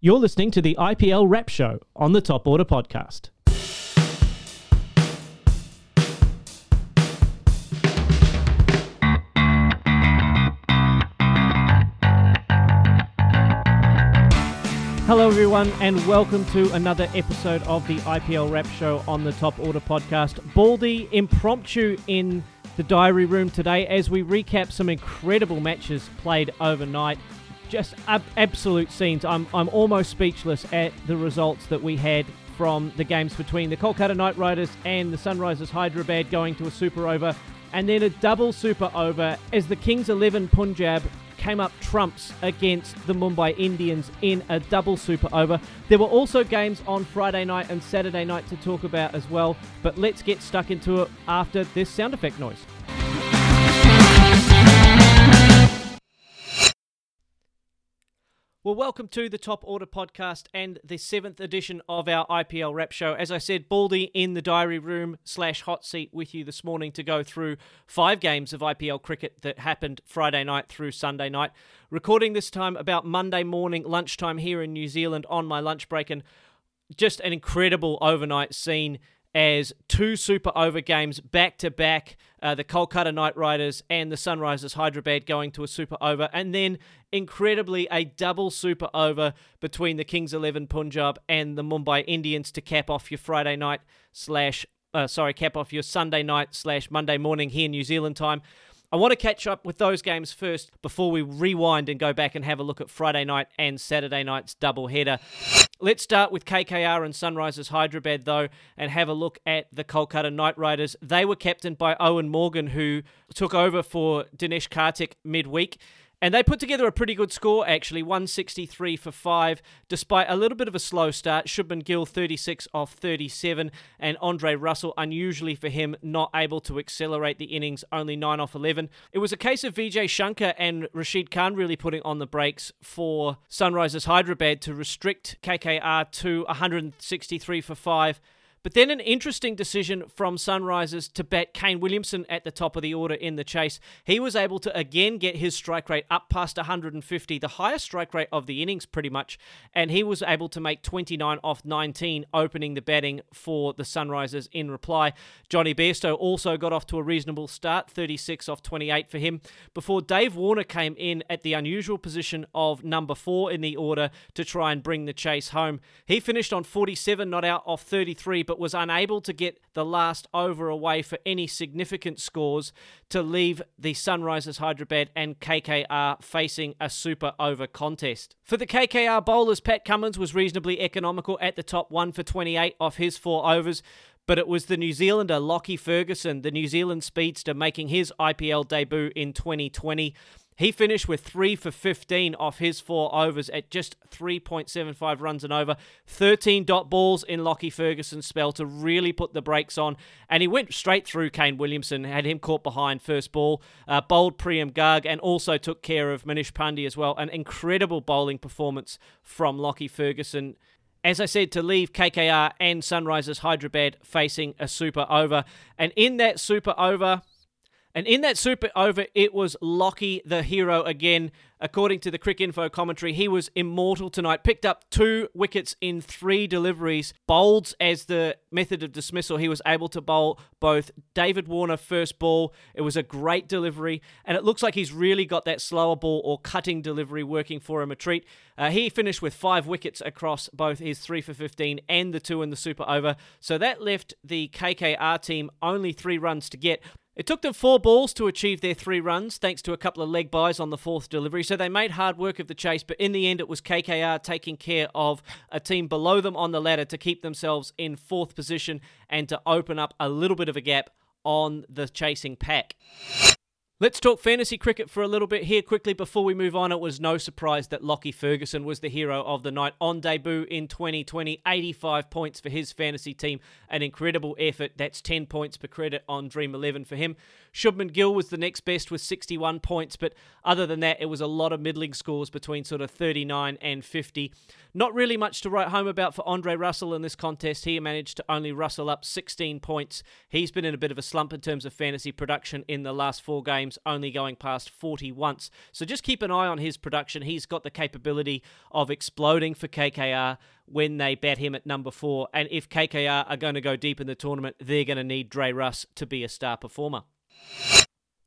You're listening to the IPL Wrap Show on the Top Order Podcast. Hello, everyone, and welcome to another episode of the IPL Wrap Show on the Top Order Podcast. Baldy impromptu in the diary room today as we recap some incredible matches played overnight just ab- absolute scenes. I'm, I'm almost speechless at the results that we had from the games between the Kolkata Knight Riders and the Sunrisers Hyderabad going to a super over, and then a double super over as the Kings 11 Punjab came up trumps against the Mumbai Indians in a double super over. There were also games on Friday night and Saturday night to talk about as well, but let's get stuck into it after this sound effect noise. Well, welcome to the Top Order podcast and the seventh edition of our IPL Wrap Show. As I said, Baldy in the diary room slash hot seat with you this morning to go through five games of IPL cricket that happened Friday night through Sunday night. Recording this time about Monday morning, lunchtime here in New Zealand on my lunch break, and just an incredible overnight scene as two super over games back to back. Uh, the Kolkata Knight Riders and the Sunrisers Hyderabad going to a super over, and then incredibly a double super over between the Kings 11 Punjab and the Mumbai Indians to cap off your Friday night slash uh, sorry cap off your Sunday night slash Monday morning here in New Zealand time. I want to catch up with those games first before we rewind and go back and have a look at Friday night and Saturday night's double header. Let's start with KKR and Sunrisers Hyderabad, though, and have a look at the Kolkata Knight Riders. They were captained by Eoin Morgan, who took over for Dinesh Karthik midweek. And they put together a pretty good score, actually, 163 for 5, despite a little bit of a slow start. Shubman Gill, 36 off 37, and Andre Russell, unusually for him, not able to accelerate the innings, only 9 off 11. It was a case of Vijay Shankar and Rashid Khan really putting on the brakes for Sunrisers Hyderabad to restrict KKR to 163 for 5 but then an interesting decision from Sunrisers to bet Kane Williamson at the top of the order in the chase. He was able to again get his strike rate up past 150, the highest strike rate of the innings pretty much, and he was able to make 29 off 19, opening the batting for the Sunrisers in reply. Jonny Bairstow also got off to a reasonable start, 36 off 28 for him, before Dave Warner came in at the unusual position of number four in the order to try and bring the chase home. He finished on 47, not out off 33 but was unable to get the last over away for any significant scores to leave the Sunrisers Hyderabad and KKR facing a super over contest. For the KKR bowlers, Pat Cummins was reasonably economical at the top one for 28 off his four overs but it was the New Zealander Lockie Ferguson, the New Zealand speedster, making his IPL debut in 2020. He finished with three for 15 off his four overs at just 3.75 runs and over. 13 dot balls in Lockie Ferguson's spell to really put the brakes on. And he went straight through Kane Williamson, had him caught behind first ball, uh, bowled Priyam Garg, and also took care of Manish Pandey as well. An incredible bowling performance from Lockie Ferguson as I said, to leave KKR and Sunrisers Hyderabad facing a super over. And in that super over, and in that super over, it was Lockie the hero again. According to the Cricinfo commentary, he was immortal tonight. Picked up two wickets in three deliveries. Bowled as the method of dismissal. He was able to bowl both David Warner first ball. It was a great delivery, and it looks like he's really got that slower ball or cutting delivery working for him a treat. Uh, he finished with five wickets across both his three for 15 and the two in the super over. So that left the KKR team only three runs to get. It took them four balls to achieve their three runs, thanks to a couple of leg byes on the fourth delivery. So they made hard work of the chase, but in the end, it was KKR taking care of a team below them on the ladder to keep themselves in fourth position and to open up a little bit of a gap on the chasing pack. Let's talk fantasy cricket for a little bit here quickly before we move on. It was no surprise that Lockie Ferguson was the hero of the night on debut in 2020. 85 points for his fantasy team. An incredible effort. That's 10 points per credit on Dream 11 for him. Shubman Gill was the next best with 61 points, but other than that, it was a lot of middling scores between sort of 39 and 50. Not really much to write home about for Andre Russell in this contest. He managed to only rustle up 16 points. He's been in a bit of a slump in terms of fantasy production in the last four games only going past 40 once. So just keep an eye on his production. He's got the capability of exploding for KKR when they bat him at number four. And if KKR are going to go deep in the tournament, they're going to need Dre Russ to be a star performer.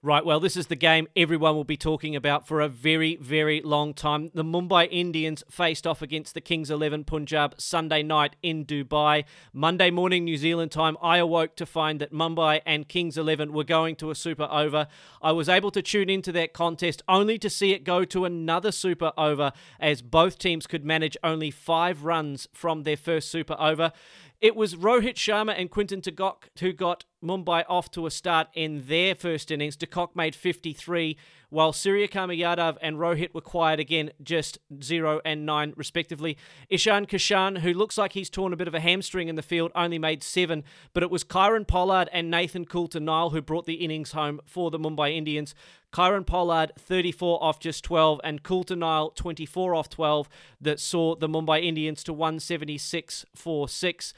Right, well, this is the game everyone will be talking about for a very, very long time. The Mumbai Indians faced off against the Kings 11 Punjab Sunday night in Dubai. Monday morning, New Zealand time, I awoke to find that Mumbai and Kings 11 were going to a super over. I was able to tune into that contest only to see it go to another super over as both teams could manage only five runs from their first super over. It was Rohit Sharma and Quinton Kock who got Mumbai off to a start in their first innings. De Kock made 53, while Suryakumar Yadav and Rohit were quiet again, just 0 and 9 respectively. Ishan Kishan, who looks like he's torn a bit of a hamstring in the field, only made 7, but it was Kieron Pollard and Nathan Coulter-Nile who brought the innings home for the Mumbai Indians. Kieron Pollard 34 off just 12 and Coulter-Nile 24 off 12 that saw the Mumbai Indians to 176 for 6.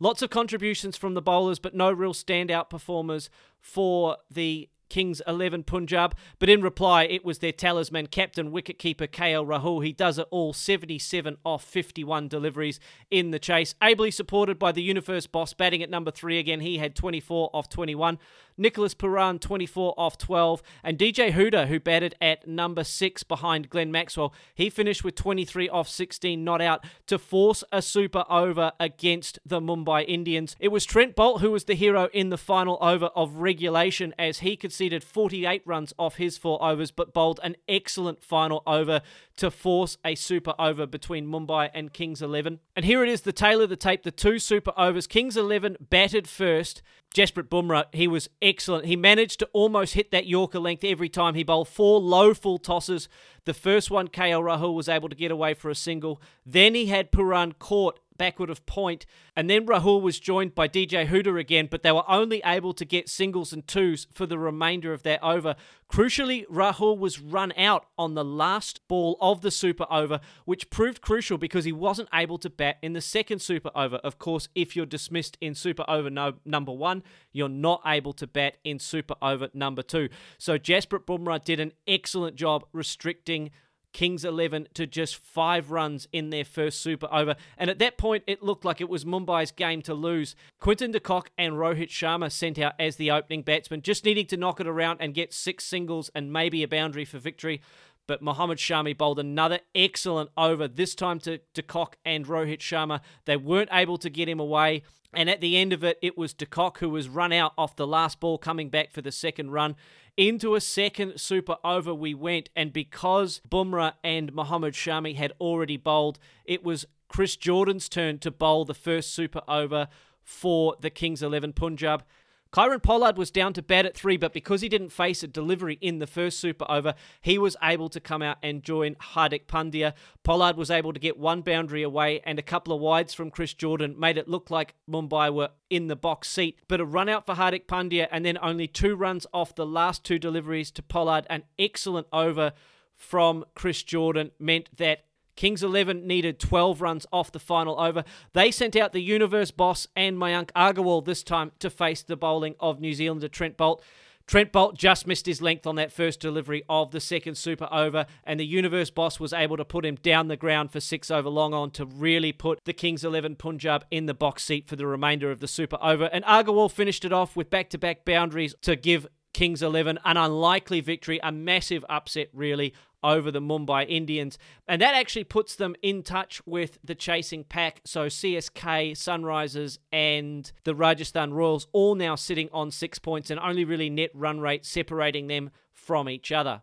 Lots of contributions from the bowlers, but no real standout performers for the Kings 11 Punjab. But in reply, it was their talisman, captain, wicketkeeper KL Rahul. He does it all 77 off 51 deliveries in the chase. Ably supported by the Universe boss, batting at number three again. He had 24 off 21. Nicholas Pooran, 24 off 12. And DJ Hooda, who batted at number six behind Glenn Maxwell, he finished with 23 off 16 not out to force a super over against the Mumbai Indians. It was Trent Boult who was the hero in the final over of regulation as he conceded 48 runs off his four overs, but bowled an excellent final over to force a super over between Mumbai and Kings 11. And here it is, the tale of the tape, the two super overs. Kings 11 batted first. Jasprit Bumrah, he was excellent. He managed to almost hit that Yorker length every time. He bowled four low full tosses. The first one, KL Rahul was able to get away for a single. Then he had Pooran caught backward of point. And then Rahul was joined by DJ Hooda again, but they were only able to get singles and twos for the remainder of that over. Crucially, Rahul was run out on the last ball of the super over, which proved crucial because he wasn't able to bat in the second super over. Of course, if you're dismissed in super over no, number one, you're not able to bat in super over number two. So Jasprit Bumrah did an excellent job restricting Kings 11 to just five runs in their first super over. And at that point, it looked like it was Mumbai's game to lose. Quinton de Kock and Rohit Sharma sent out as the opening batsman, just needing to knock it around and get six singles and maybe a boundary for victory. But Mohammad Shami bowled another excellent over, this time to de Kock and Rohit Sharma. They weren't able to get him away. And at the end of it, it was de Kock who was run out off the last ball, coming back for the second run. Into a second super over we went, and because Bumrah and Mohammad Shami had already bowled, it was Chris Jordan's turn to bowl the first super over for the Kings 11 Punjab. Kieron Pollard was down to bat at three, but because he didn't face a delivery in the first super over, he was able to come out and join Hardik Pandya. Pollard was able to get one boundary away, and a couple of wides from Chris Jordan made it look like Mumbai were in the box seat. But a run out for Hardik Pandya, and then only two runs off the last two deliveries to Pollard. An excellent over from Chris Jordan meant that Kings 11 needed 12 runs off the final over. They sent out the Universe boss and Mayank Agarwal this time to face the bowling of New Zealander Trent Boult. Trent Boult just missed his length on that first delivery of the second super over, and the Universe boss was able to put him down the ground for six over long on to really put the Kings 11 Punjab in the box seat for the remainder of the super over. And Agarwal finished it off with back to back boundaries to give Kings 11 an unlikely victory, a massive upset, really, over the Mumbai Indians. And that actually puts them in touch with the chasing pack. So CSK, Sunrisers, and the Rajasthan Royals all now sitting on six points and only really net run rate separating them from each other.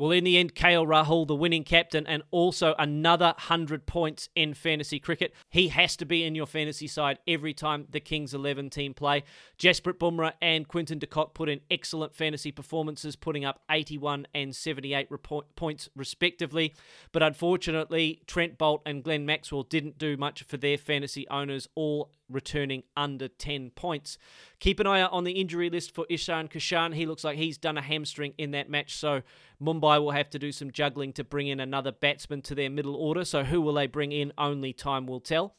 Well, in the end, KL Rahul, the winning captain, and also another 100 points in fantasy cricket. He has to be in your fantasy side every time the Kings 11 team play. Jasprit Bumrah and Quinton de Kock put in excellent fantasy performances, putting up 81 and 78 points respectively. But unfortunately, Trent Boult and Glenn Maxwell didn't do much for their fantasy owners, all returning under 10 points. Keep an eye out on the injury list for Ishan Kishan. He looks like he's done a hamstring in that match, so Mumbai will have to do some juggling to bring in another batsman to their middle order. So who will they bring in? Only time will tell.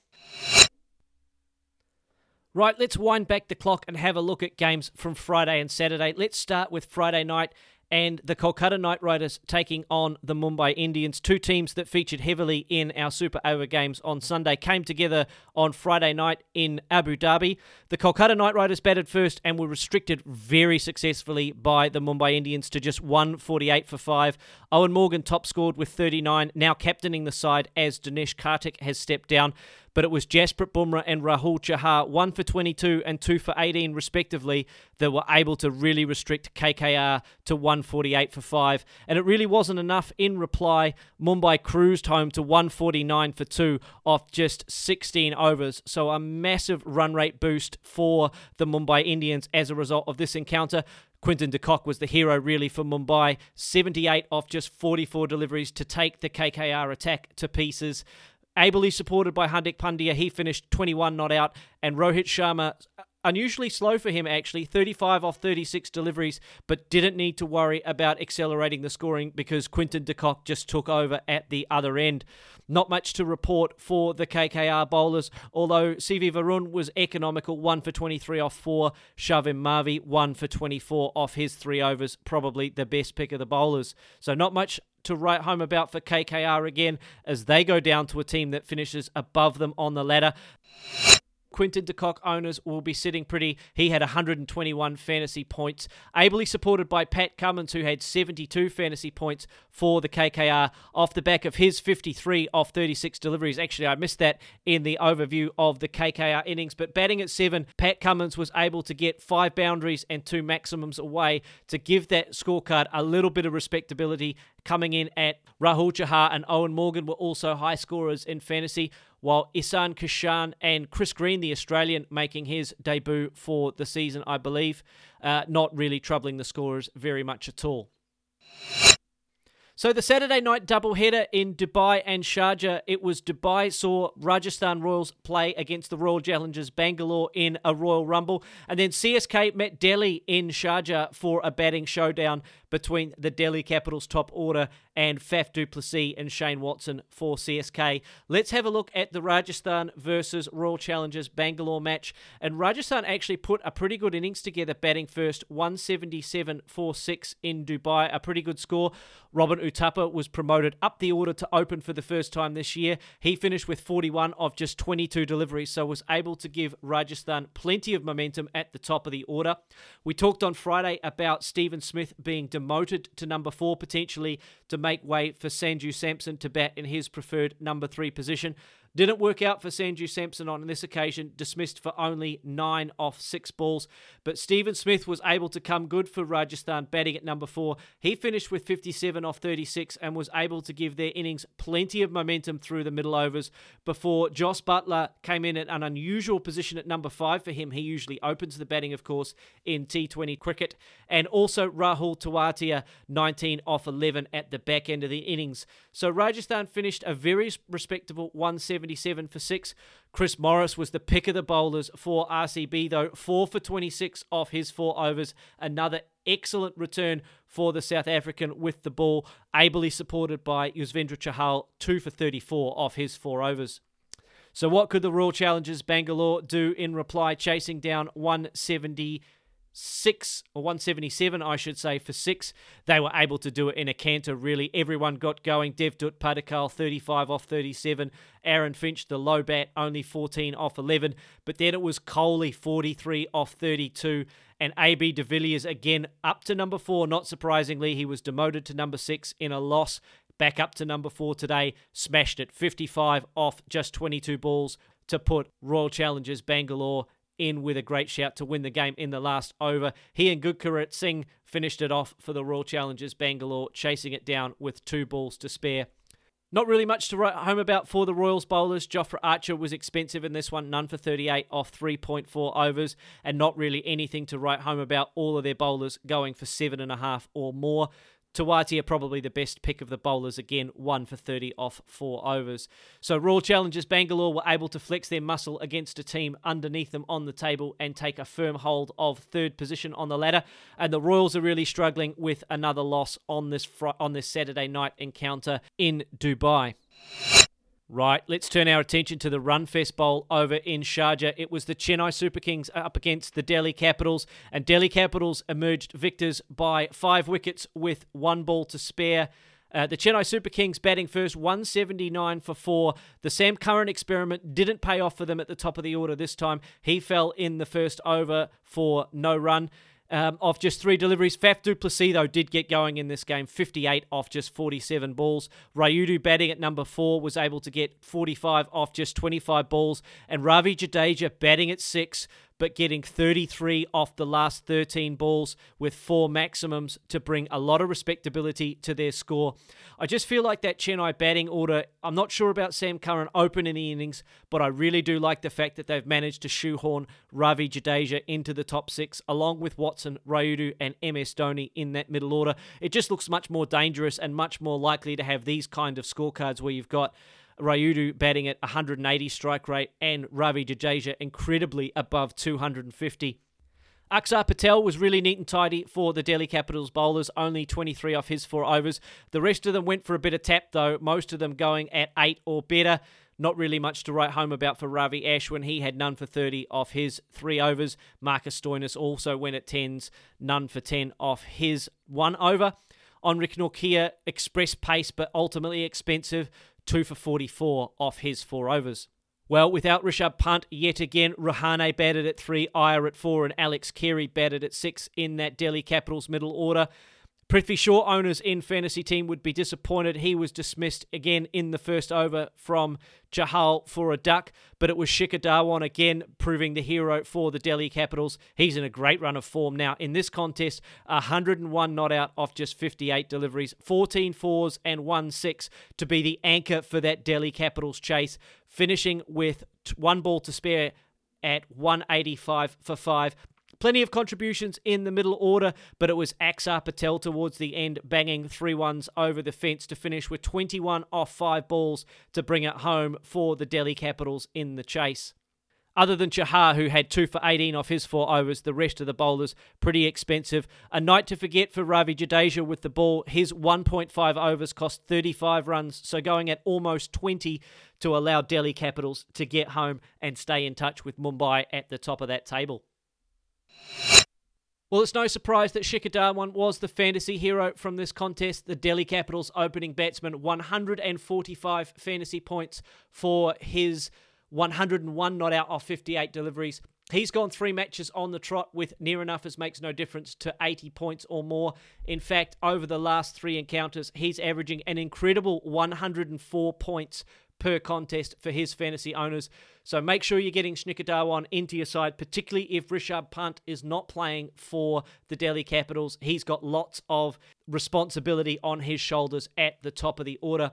Right, let's wind back the clock and have a look at games from Friday and Saturday. Let's start with Friday night and the Kolkata Knight Riders taking on the Mumbai Indians. Two teams that featured heavily in our Super Over games on Sunday came together on Friday night in Abu Dhabi. The Kolkata Knight Riders batted first and were restricted very successfully by the Mumbai Indians to just 148 for 5. Eoin Morgan top scored with 39, now captaining the side as Dinesh Karthik has stepped down but it was Jasprit Bumrah and Rahul Chahar, one for 22 and two for 18 respectively, that were able to really restrict KKR to 148 for five. And it really wasn't enough. In reply, Mumbai cruised home to 149 for two off just 16 overs. So a massive run rate boost for the Mumbai Indians as a result of this encounter. Quinton de Kock was the hero really for Mumbai. 78 off just 44 deliveries to take the KKR attack to pieces ably supported by Hardik Pandya. He finished 21 not out, and Rohit Sharma unusually slow for him actually. 35 off 36 deliveries but didn't need to worry about accelerating the scoring because Quinton de Kock just took over at the other end not much to report for the KKR bowlers although CV Varun was economical. 1 for 23 off 4 Shivam Mavi 1 for 24 off his 3 overs. Probably the best pick of the bowlers. So not much to write home about for KKR again as they go down to a team that finishes above them on the ladder. Quinton de Kock owners will be sitting pretty. He had 121 fantasy points, ably supported by Pat Cummins, who had 72 fantasy points for the KKR off the back of his 53 off 36 deliveries. Actually, I missed that in the overview of the KKR innings, but batting at seven, Pat Cummins was able to get five boundaries and two maximums away to give that scorecard a little bit of respectability. Coming in at Rahul Chahar and Eoin Morgan were also high scorers in fantasy while Ishan Kishan and Chris Green, the Australian, making his debut for the season, I believe, uh, not really troubling the scorers very much at all. So the Saturday night doubleheader in Dubai and Sharjah, it was Dubai saw Rajasthan Royals play against the Royal Challengers Bangalore in a Royal Rumble, and then CSK met Delhi in Sharjah for a batting showdown between the Delhi Capitals top order and Faf du Plessis and Shane Watson for CSK. Let's have a look at the Rajasthan versus Royal Challengers Bangalore match. And Rajasthan actually put a pretty good innings together, batting first 177 for 6 in Dubai, a pretty good score. Robin Uthappa was promoted up the order to open for the first time this year. He finished with 41 of just 22 deliveries, so was able to give Rajasthan plenty of momentum at the top of the order. We talked on Friday about Stephen Smith being demoted to number four, potentially to make way for Sanju Samson to bat in his preferred number three position. Didn't work out for Sanju Samson on this occasion, dismissed for only nine off six balls. But Stephen Smith was able to come good for Rajasthan, batting at number four. He finished with 57 off 36 and was able to give their innings plenty of momentum through the middle overs before Jos Buttler came in at an unusual position at number five for him. He usually opens the batting, of course, in T20 cricket. And also Rahul Tewatia, 19 off 11 at the back end of the innings. So Rajasthan finished a very respectable 170. 77 for six. Chris Morris was the pick of the bowlers for RCB, though, four for 26 off his four overs. Another excellent return for the South African with the ball, ably supported by Yuzvendra Chahal, two for 34 off his four overs. So, what could the Royal Challengers Bangalore do in reply, chasing down 170? Six or 177, I should say, for six. They were able to do it in a canter, really. Everyone got going. Devdutt Padikkal, 35 off 37. Aaron Finch, the low bat, only 14 off 11. But then it was Kohli, 43 off 32. And AB de Villiers, again, up to number four. Not surprisingly, he was demoted to number six in a loss. Back up to number four today. Smashed it, 55 off just 22 balls to put Royal Challengers Bangalore in with a great shout to win the game in the last over. He and Gurkeerat Singh finished it off for the Royal Challengers Bangalore, chasing it down with two balls to spare. Not really much to write home about for the Royals bowlers. Jofra Archer was expensive in this one, none for 38 off 3.4 overs, and not really anything to write home about. All of their bowlers going for seven and a half or more. Tewatia probably the best pick of the bowlers again, one for 30 off four overs. So Royal Challengers Bangalore were able to flex their muscle against a team underneath them on the table and take a firm hold of third position on the ladder. And the Royals are really struggling with another loss on this fr- on this Saturday night encounter in Dubai. Right, let's turn our attention to the Runfest Bowl over in Sharjah. It was the Chennai Super Kings up against the Delhi Capitals, and Delhi Capitals emerged victors by five wickets with one ball to spare. Uh, the Chennai Super Kings batting first, 179 for four. The Sam Curran experiment didn't pay off for them at the top of the order this time. He fell in the first over for no run um, off just three deliveries. Faf du Plessis, though, did get going in this game, 58 off just 47 balls. Rayudu batting at number four was able to get 45 off just 25 balls. And Ravi Jadeja batting at six but getting 33 off the last 13 balls with four maximums to bring a lot of respectability to their score. I just feel like that Chennai batting order, I'm not sure about Sam Curran open in the innings, but I really do like the fact that they've managed to shoehorn Ravi Jadeja into the top six, along with Watson, Rayudu, and MS Dhoni in that middle order. It just looks much more dangerous and much more likely to have these kind of scorecards where you've got Rayudu batting at 180 strike rate and Ravi Jadeja incredibly above 250. Akshar Patel was really neat and tidy for the Delhi Capitals bowlers, only 23 off his four overs. The rest of them went for a bit of tap, though, most of them going at eight or better. Not really much to write home about for Ravi Ashwin. He had none for 30 off his three overs. Marcus Stoinis also went at 10s, none for 10 off his one over. Enric Nortje, express pace, but ultimately expensive two for 44 off his four overs. Well, without Rishabh Pant yet again, Rahane batted at three, Iyer at four, and Alex Carey batted at six in that Delhi Capitals middle order. Prithvi Shaw owners in fantasy team would be disappointed. He was dismissed again in the first over from Jahal for a duck, but it was Shikhar again proving the hero for the Delhi Capitals. He's in a great run of form now. In this contest, 101 not out off just 58 deliveries, 14 fours and 1 6 to be the anchor for that Delhi Capitals chase, finishing with one ball to spare at 185 for 5. Plenty of contributions in the middle order, but it was Axar Patel towards the end, banging three ones over the fence to finish with 21 off five balls to bring it home for the Delhi Capitals in the chase. Other than Chahar, who had two for 18 off his four overs, the rest of the bowlers pretty expensive. A night to forget for Ravi Jadeja with the ball. His 1.5 overs cost 35 runs, so going at almost 20 to allow Delhi Capitals to get home and stay in touch with Mumbai at the top of that table. Well, it's no surprise that Shikhar Dhawan was the fantasy hero from this contest. The Delhi Capitals opening batsman, 145 fantasy points for his 101 not out off 58 deliveries. He's gone three matches on the trot with near enough as makes no difference to 80 points or more. In fact, over the last three encounters, he's averaging an incredible 104 points per contest for his fantasy owners. So make sure you're getting Shikhar Dhawan into your side, particularly if Rishabh Pant is not playing for the Delhi Capitals. He's got lots of responsibility on his shoulders at the top of the order.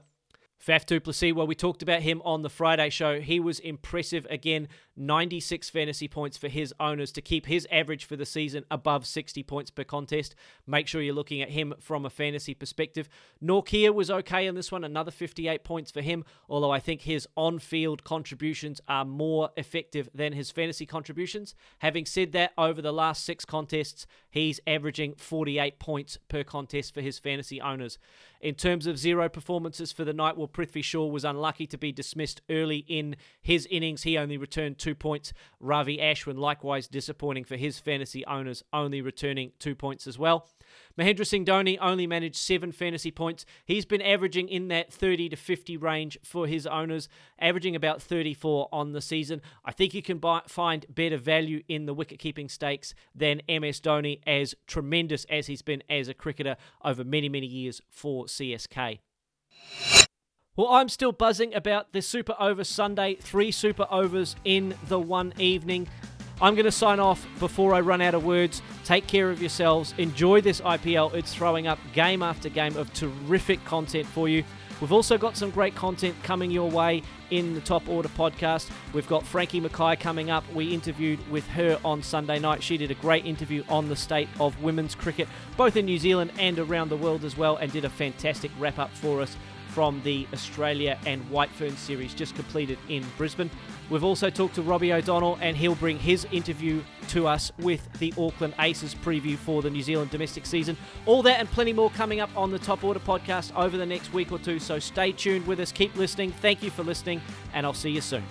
Faf du Plessis, well, we talked about him on the Friday show. He was impressive again. 96 fantasy points for his owners to keep his average for the season above 60 points per contest. Make sure you're looking at him from a fantasy perspective. Nortje was okay in this one, another 58 points for him, although I think his on field contributions are more effective than his fantasy contributions. Having said that, over the last six contests, he's averaging 48 points per contest for his fantasy owners. In terms of zero performances for the night, well, Prithvi Shaw was unlucky to be dismissed early in his innings. He only returned two points. Ravi Ashwin, likewise disappointing for his fantasy owners, only returning two points as well. Mahendra Singh Dhoni only managed seven fantasy points. He's been averaging in that 30 to 50 range for his owners, averaging about 34 on the season. I think you can buy, find better value in the wicket keeping stakes than MS Dhoni, as tremendous as he's been as a cricketer over many, many years for CSK. Well, I'm still buzzing about the Super Over Sunday. Three Super Overs in the one evening. I'm going to sign off before I run out of words. Take care of yourselves. Enjoy this IPL. It's throwing up game after game of terrific content for you. We've also got some great content coming your way in the Top Order podcast. We've got Frankie Mackay coming up. We interviewed with her on Sunday night. She did a great interview on the state of women's cricket, both in New Zealand and around the world as well, and did a fantastic wrap up for us from the Australia and White Fern series just completed in Brisbane. We've also talked to Robbie O'Donnell, and he'll bring his interview to us with the Auckland Aces preview for the New Zealand domestic season. All that and plenty more coming up on the Top Order podcast over the next week or two. So stay tuned with us, keep listening. Thank you for listening, and I'll see you soon.